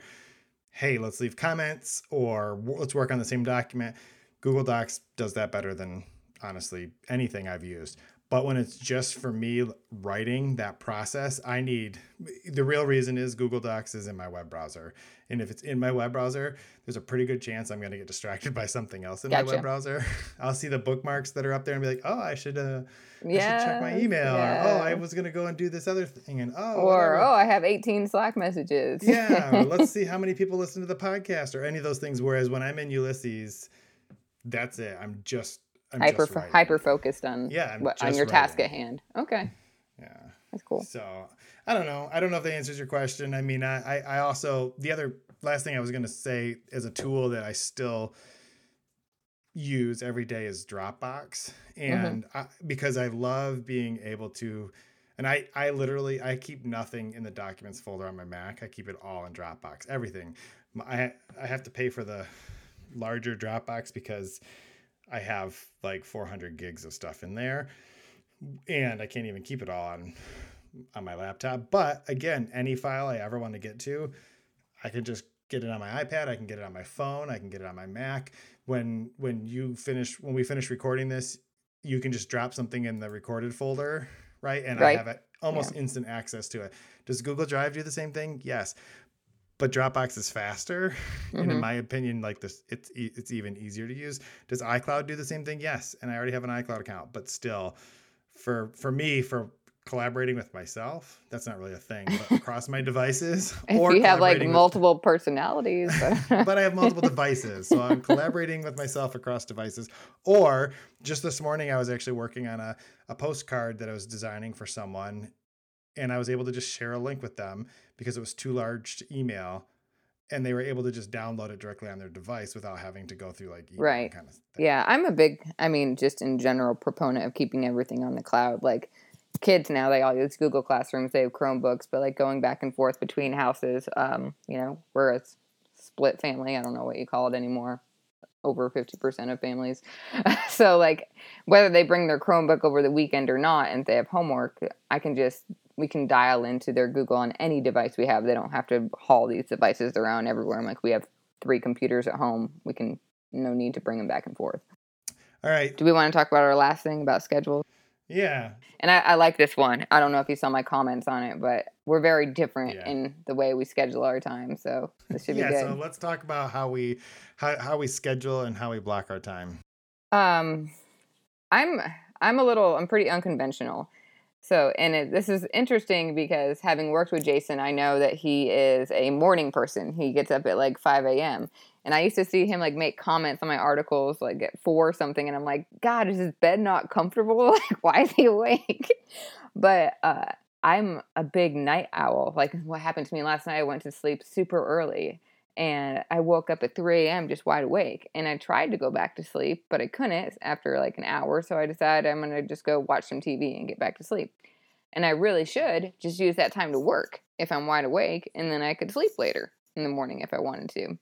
hey, let's leave comments or let's work on the same document. Google Docs does that better than honestly anything I've used. But when it's just for me writing that process, I need the real reason is Google Docs is in my web browser. And if it's in my web browser, there's a pretty good chance I'm going to get distracted [laughs] by something else in my web browser. [laughs] I'll see the bookmarks that are up there and be like, oh, I should, uh, I yeah, should check my email. Or, oh, I was going to go and do this other thing. And oh, or whatever. oh, I have 18 Slack messages. yeah, [laughs] let's see how many people listen to the podcast or any of those things. Whereas when I'm in Ulysses, that's it. I'm just, I'm hyper hyper focused on Yeah, what, on your task at hand. Okay, Yeah. that's cool. So I don't know. I don't know if that answers your question. I mean, I, I, I also the other last thing I was gonna say is a tool that I still use every day is Dropbox, mm-hmm. and I, because I love being able to. And I, I literally, I keep nothing in the documents folder on my Mac. I keep it all in Dropbox. Everything. I, I have to pay for the larger Dropbox because I have like 400 gigs of stuff in there, and I can't even keep it all on on my laptop. But again, any file I ever want to get to, I can just get it on my iPad. I can get it on my phone. I can get it on my Mac. When when you finish when we finish recording this, you can just drop something in the recorded folder, right? And I have it almost instant access to it. Does Google Drive do the same thing? Yes. But Dropbox is faster, [laughs] and in Mhm. my opinion, like this, it's it's even easier to use. Does iCloud do the same thing? Yes, and I already have an iCloud account, but still, for for me, for collaborating with myself, that's not really a thing. But [laughs] across my devices, If you have like collaborating with- multiple personalities, but, [laughs] but I have multiple devices. So I'm collaborating with myself across devices. Or just this morning, I was actually working on a, a postcard that I was designing for someone. And I was able to just share a link with them because it was too large to email. And they were able to just download it directly on their device without having to go through like email Right. kind of thing. yeah, I'm a big, I mean, just in general, proponent of keeping everything on the cloud. Like kids now, they all use Google Classrooms, they have Chromebooks, but like going back and forth between houses, um, you know, we're a split family. I don't know what you call it anymore. Over 50% of families. [laughs] so, like, whether they bring their Chromebook over the weekend or not, and they have homework, I can just, we can dial into their Google on any device we have. They don't have to haul these devices around everywhere. I'm like, we have three computers at home. We can, no need to bring them back and forth. All right. Do we want to talk about our last thing about schedule? Yeah. And I, I like this one. I don't know if you saw my comments on it, but we're very different Yeah. in the way we schedule our time. So this should be Yeah, good. so let's talk about how we how, how we schedule and how we block our time. Um, I'm I'm a little I'm pretty unconventional. So, and it, this is interesting because having worked with Jason, I know that he is a morning person. He gets up at like 5 a.m. And I used to see him like make comments on my articles like at four something. And I'm like, God, is his bed not comfortable? [laughs] Like, why is he awake? [laughs] but uh, I'm a big night owl. Like, what happened to me last night, I went to sleep super early and I woke up at 3 a.m. just wide awake. And I tried to go back to sleep, but I couldn't after like an hour. So I decided I'm going to just go watch some TV and get back to sleep. And I really should just use that time to work if I'm wide awake, and then I could sleep later in the morning if I wanted to.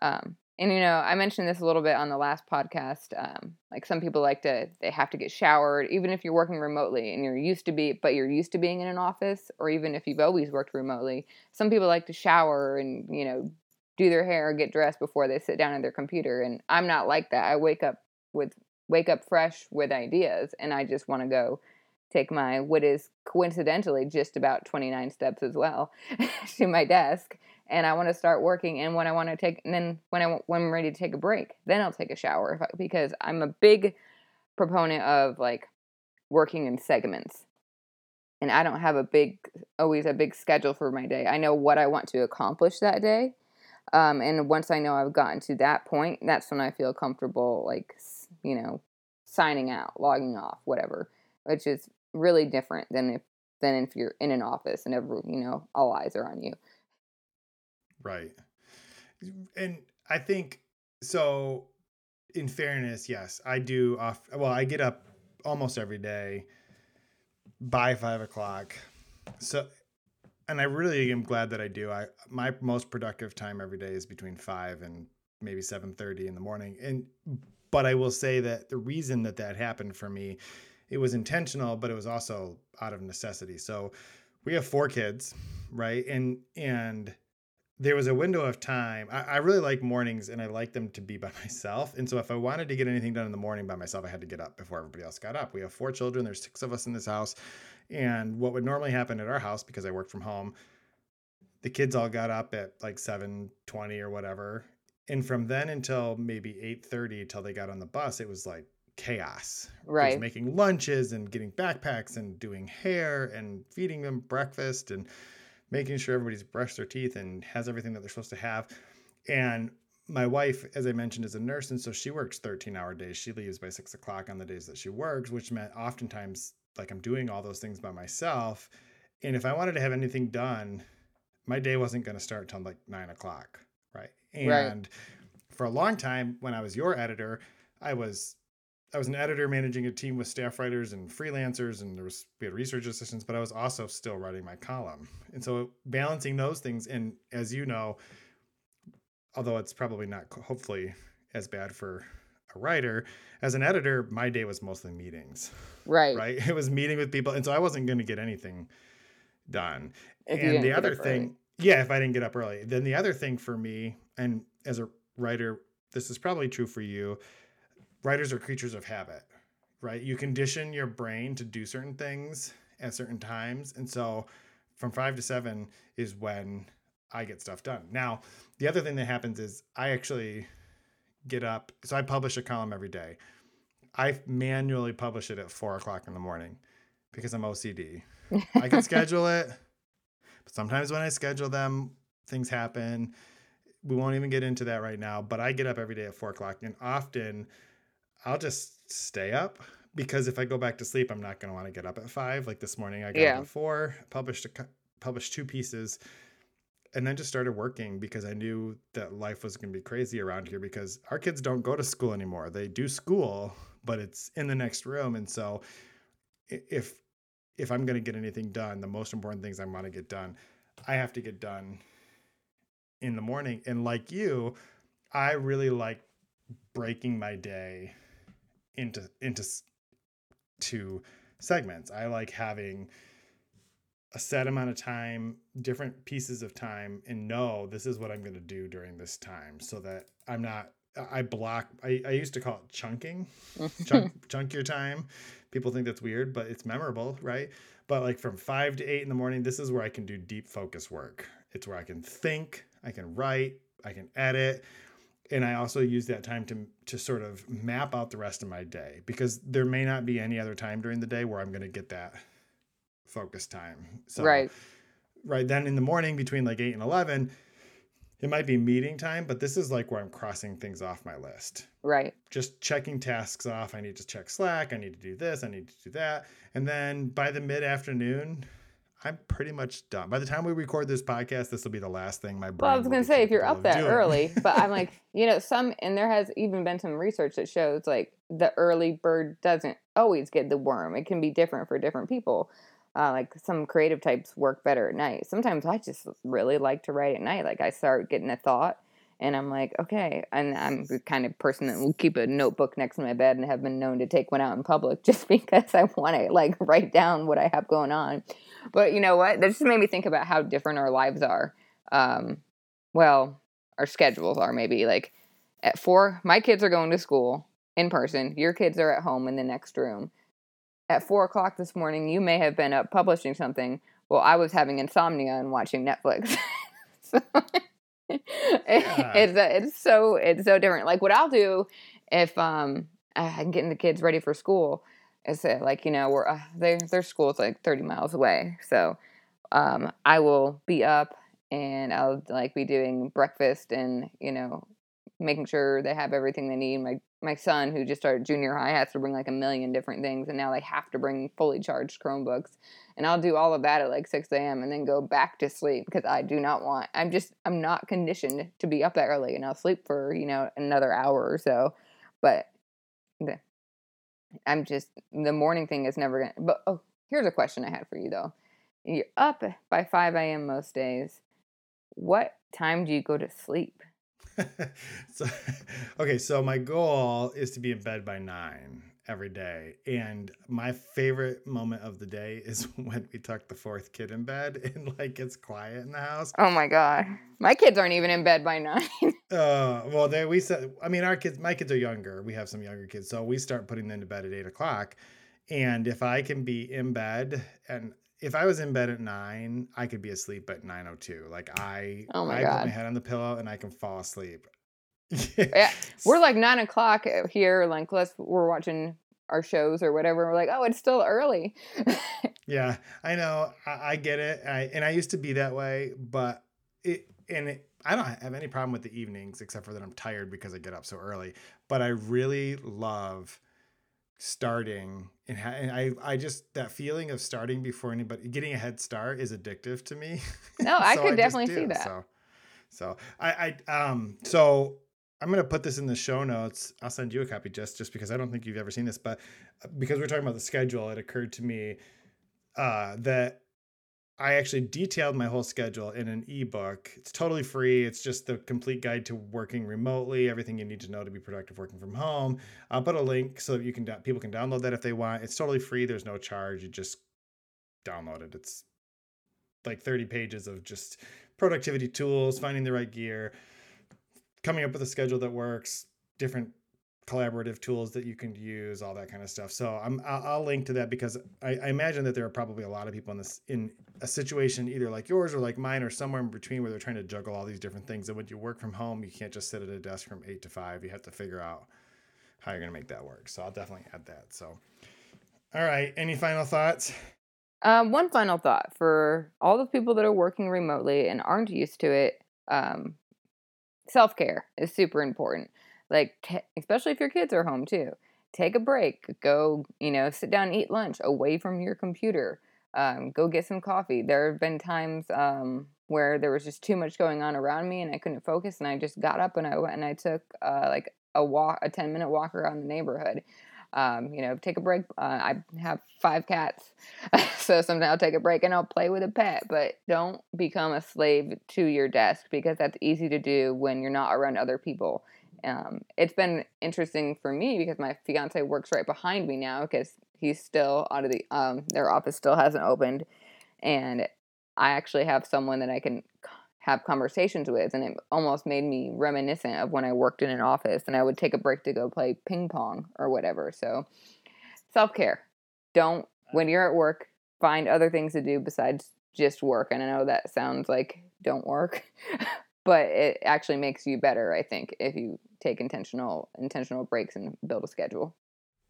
Um, and you know, I mentioned this a little bit on the last podcast. Um, like some people like to, they have to get showered, even if you're working remotely and you're used to be, but you're used to being in an office, or even if you've always worked remotely. Some people like to shower and you know do their hair, or get dressed before they sit down at their computer. And I'm not like that. I wake up with wake up fresh with ideas, and I just want to go take my what is coincidentally just about 29 steps as well [laughs] to my desk and I want to start working and when I want to take and then when I when I'm ready to take a break then I'll take a shower I, because I'm a big proponent of like working in segments and I don't have a big always a big schedule for my day I know what I want to accomplish that day um, and once I know I've gotten to that point that's when I feel comfortable like you know signing out logging off whatever which is really different than if than if you're in an office and every you know all eyes are on you Right. And I think so in fairness, yes, I do off well, I get up almost every day by five o'clock. So and I really am glad that I do. I my most productive time every day is between five and maybe seven thirty in the morning. And but I will say that the reason that that happened for me, it was intentional, but it was also out of necessity. So we have four kids, right? And and there was a window of time. I, I really like mornings and I like them to be by [laughs] myself. And so if I wanted to get anything done in the morning by myself, I had to get up before everybody else got up. We have four children, there's six of us in this house. And what would normally happen at our house, because I work from home, the kids all got up at like 7 20 or whatever. And from then until maybe 8 30 till they got on the bus, it was like chaos. Right making lunches and getting backpacks and doing hair and feeding them breakfast and making sure everybody's brushed their teeth and has everything that they're supposed to have. And my wife, as I mentioned, is a nurse, and so she works 13 hour days. She leaves by six o'clock on the days that she works, which meant oftentimes like I'm doing all those things by myself. And if I wanted to have anything done, my day wasn't going to start until like nine o'clock. Right. Right. And for a long time, when I was your editor, I was I was an editor managing a team with staff writers and freelancers, and there was we had research assistants, but I was also still writing my column. And so balancing those things, and as you know, although it's probably not hopefully as bad for a writer, as an editor, my day was mostly meetings, right right? [laughs] It was meeting with people, and so I wasn't going to get anything done. If and the other thing, early. yeah, if I didn't get up early, then the other thing for me, and as a writer, this is probably true for you. Writers are creatures of habit, right? You condition your brain to do certain things at certain times, and so from five to seven is when I get stuff done. Now, the other thing that happens is I actually get up. So I publish a column every day. I manually publish it at four o'clock in the morning because I'm OCD. I can [laughs] schedule it, but sometimes when I schedule them, things happen. We won't even get into that right now, but I get up every day at four o'clock, and often I'll just stay up because if I go back to sleep, I'm not going to want to get up at five. Like this morning, I got Yeah. up at four, published a, published two pieces, and then just started working because I knew that life was going to be crazy around here because our kids don't go to school anymore. They do school, but it's in the next room, and so if if I'm going to get anything done, the most important things I want to get done, I have to get done in the morning. And like you, I really like breaking my day into into two segments. I like having a set amount of time, different pieces of time, and know this is what I'm going to do during this time so that I'm not I block. I, I used to call it chunking, chunk [laughs] chunk your time. People think that's weird, but it's memorable, right? But like from five to eight in the morning, this is where I can do deep focus work. It's where I can think, I can write, I can edit, and I also use that time to to sort of map out the rest of my day because there may not be any other time during the day where I'm going to get that focus time. So right. right then in the morning between like 8 and 11 it might be meeting time but this is like where i'm crossing things off my list Right. just checking tasks off i need to check slack i need to do this i need to do that and then by the mid afternoon i'm pretty much done by the time we record this podcast this will be the last thing my brain Well, I was gonna say if you're up that doing. early, but I'm like, [laughs] you know, some and there has even been some research that shows like the early bird doesn't always get the worm. It can be different for different people. Uh, like some creative types work better at night. Sometimes I just really like to write at night. Like I start getting a thought and I'm like, okay. And I'm the kind of person that will keep a notebook next to my bed and have been known to take one out in public [laughs] just because I want to like write down what I have going on. But you know what? That just made me think about how different our lives are. Um, well, our schedules are maybe like at four, my kids are going to school in person, your kids are at home in the next room. At four o'clock this morning, you may have been up publishing something. Well, I was having insomnia and watching Netflix. [laughs] so, Yeah. it's uh, it's so it's so different. Like what I'll do if um I'm getting the kids ready for school is that like you know we're uh, their their school's like 30 miles away, so um I will be up and I'll like be doing breakfast and you know making sure they have everything they need. My my son who just started junior high has to bring like a million different things, and now they have to bring fully charged Chromebooks. And I'll do all of that at like six a.m. and then go back to sleep because I do not want. I'm just I'm not conditioned to be up that early, and I'll sleep for you know another hour or so. But the, I'm just the morning thing is never gonna. But oh, here's a question I had for you though. You're up by five a.m. most days. What time do you go to sleep? [laughs] so okay so my goal is to be in bed by nine every day and my favorite moment of the day is [laughs] when we tuck the fourth kid in bed [laughs] and like it's quiet in the house. Oh my god, my kids aren't even in bed by nine. uh well they we said i mean our kids my kids are younger. We have some younger kids so we start putting them to bed at eight o'clock and if i can be in bed and if I was in bed at nine, I could be asleep at nine oh two. Like I, Oh my I put my head on the pillow and I can fall asleep. Yeah, [laughs] We're like nine o'clock uh, here, like let's we're watching our shows or whatever. We're like, oh, it's still early. [laughs] Yeah, I know. I, I get it. I, and I used to be that way, but it and it, I don't have any problem with the evenings except for that I'm tired because I get up so early. But I really love starting and, ha- and I I just that feeling of starting before anybody getting a head start is addictive to me. [laughs] No, I So could just definitely see do. that. So, so I I um so I'm gonna put this in the show notes. I'll send you a copy just just because I don't think you've ever seen this, but uh, because we're talking about the schedule, it occurred to me uh, that I actually detailed my whole schedule in an ebook. It's totally free. It's just the complete guide to working remotely, everything you need to know to be productive working from home. I'll put a link so that you can people can download that if they want. It's totally free. There's no charge. You just download it. It's like 30 pages of just productivity tools, finding the right gear, coming up with a schedule that works, different collaborative tools that you can use, all that kind of stuff. So I'm I'll, I'll link to that because I, I imagine that there are probably a lot of people in this in a situation either like yours or like mine or somewhere in between where they're trying to juggle all these different things. And when you work from home, you can't just sit at a desk from eight to five. You have to figure out how you're gonna make that work. So I'll definitely add that. So all right. Any final thoughts? Um, one final thought for all the people that are working remotely and aren't used to it. Um, Self care is super important. Like, especially if your kids are home too. Take a break. Go, you know, sit down, eat lunch away from your computer. Um, go get some coffee. There have been times um, where there was just too much going on around me and I couldn't focus, and I just got up and I went and I took uh, like a walk, a ten minute walk around the neighborhood. Um, you know, take a break. Uh, I have five cats, [laughs] so sometimes I'll take a break and I'll play with a pet. But don't become a slave to your desk because that's easy to do when you're not around other people. Um, it's been interesting for me because my fiance works right behind me now because he's still out of the um, their office still hasn't opened, and I actually have someone that I can have conversations with and it almost made me reminiscent of when I worked in an office and I would take a break to go play ping pong or whatever. So self-care. Don't when you're at work, find other things to do besides just work. And I know that sounds like don't work, [laughs] but it actually makes you better, I think, if you take intentional intentional breaks and build a schedule.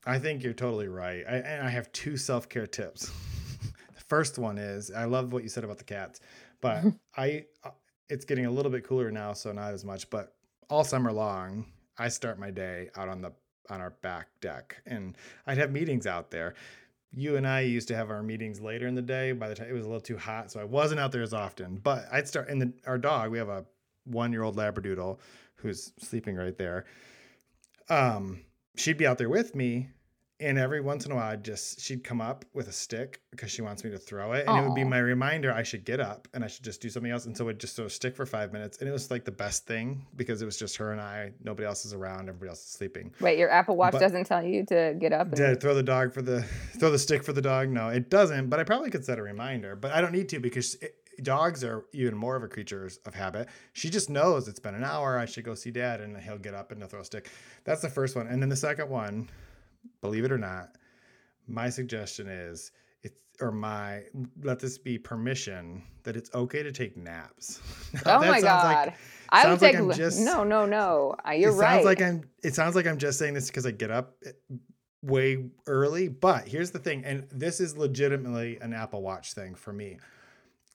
I think you're totally right. I, and I have two self care tips. [laughs] the first one is I love what you said about the cats, but [laughs] I uh, it's getting a little bit cooler now, so not as much. But all summer long, I start my day out on the on our back deck, and I'd have meetings out there. You and I used to have our meetings later in the day. By the time it was a little too hot, so I wasn't out there as often. But I'd start. And the, our dog, we have a one year old Labradoodle who's sleeping right there. Um, she'd be out there with me and every once in a while I'd just she'd come up with a stick because she wants me to throw it and Aww. it would be my reminder i should get up and i should just do something else and so it'd just sort of stick for five minutes and it was like the best thing because it was just her and i nobody else is around everybody else is sleeping wait your apple watch but, doesn't tell you to get up and... throw the dog for the throw the stick for the dog no it doesn't but i probably could set a reminder but i don't need to because it, dogs are even more of a creature of habit. She just knows it's been an hour. I should go see dad, and he'll get up and throw a stick. That's the first one, and then the second one, believe it or not, my suggestion is it's or my let this be permission that it's okay to take naps. [laughs] oh my god. Like, I would take like just, no, no, no. You're it right. Sounds like I'm. It sounds like I'm just saying this because I get up eh, way early. But here's the thing, and this is legitimately an Apple Watch thing for me.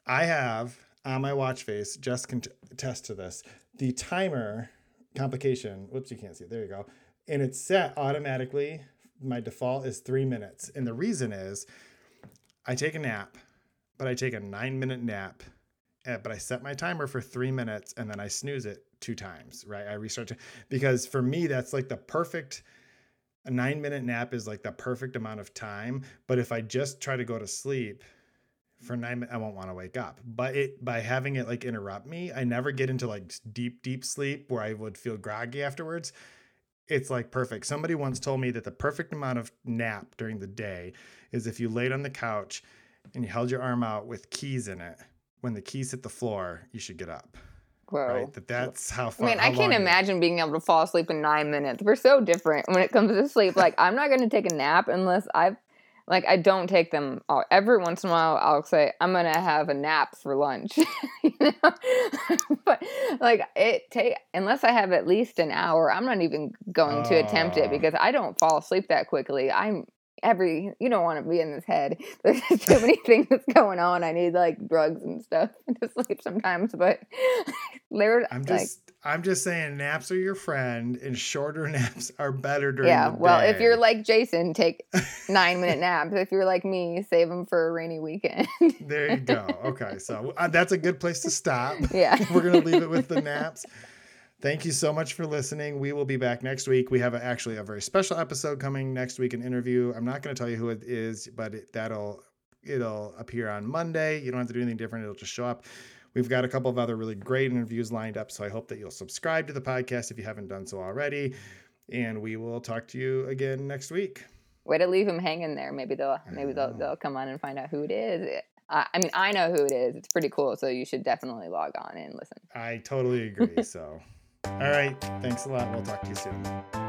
I have on my watch face. Jess can attest to this. The timer complication. Whoops, you can't see it. There you go. And it's set automatically my default is three minutes. And the reason is I take a nap, but I take a nine minute nap. Eh, but I set my timer for three minutes and then I snooze it two times, right? I restart to, because for me, that's like the perfect, a nine minute nap is like the perfect amount of time. But if I just try to go to sleep, for nine minutes, I won't want to wake up. But it by having it like interrupt me, I never get into like deep, deep sleep where I would feel groggy afterwards it's like perfect. Somebody once told me that the perfect amount of nap during the day is if you laid on the couch and you held your arm out with keys in it. When the keys hit the floor, you should get up. Whoa. Right? That that's how far. I mean, I can't imagine being able to fall asleep in nine minutes. We're so different when it comes to sleep. Like, I'm not going to take a nap unless I've like I don't take them all. Every once in a while, I'll say I'm gonna have a nap for lunch, [laughs] you know. [laughs] but like it take unless I have at least an hour, I'm not even going to attempt it oh. because I don't fall asleep that quickly. I'm every you don't want to be in this head. [laughs] There's too many things that's going on. I need like drugs and stuff [laughs] to sleep sometimes, but [laughs] there. I'm just I'm just saying naps are your friend and shorter naps are better during yeah, well, if you're like Jason, take nine minute naps. If you're like me, save them for a rainy weekend. there you go. Okay. So uh, that's a good place to stop. Yeah. We're going to leave it with the naps. Thank you so much for listening. We will be back next week. We have a, actually a very special episode coming next week, an interview. I'm not going to tell you who it is, but it, that'll it'll appear on Monday. You don't have to do anything different. It'll just show up. We've got a couple of other really great interviews lined up, so I hope that you'll subscribe to the podcast if you haven't done so already. And we will talk to you again next week. Way to leave them hanging there. Maybe they'll maybe they'll, they'll come on and find out who it is. I, I mean, I know who it is. It's pretty cool. So you should definitely log on and listen. I totally agree. [laughs] so, all right. Thanks a lot. We'll talk to you soon.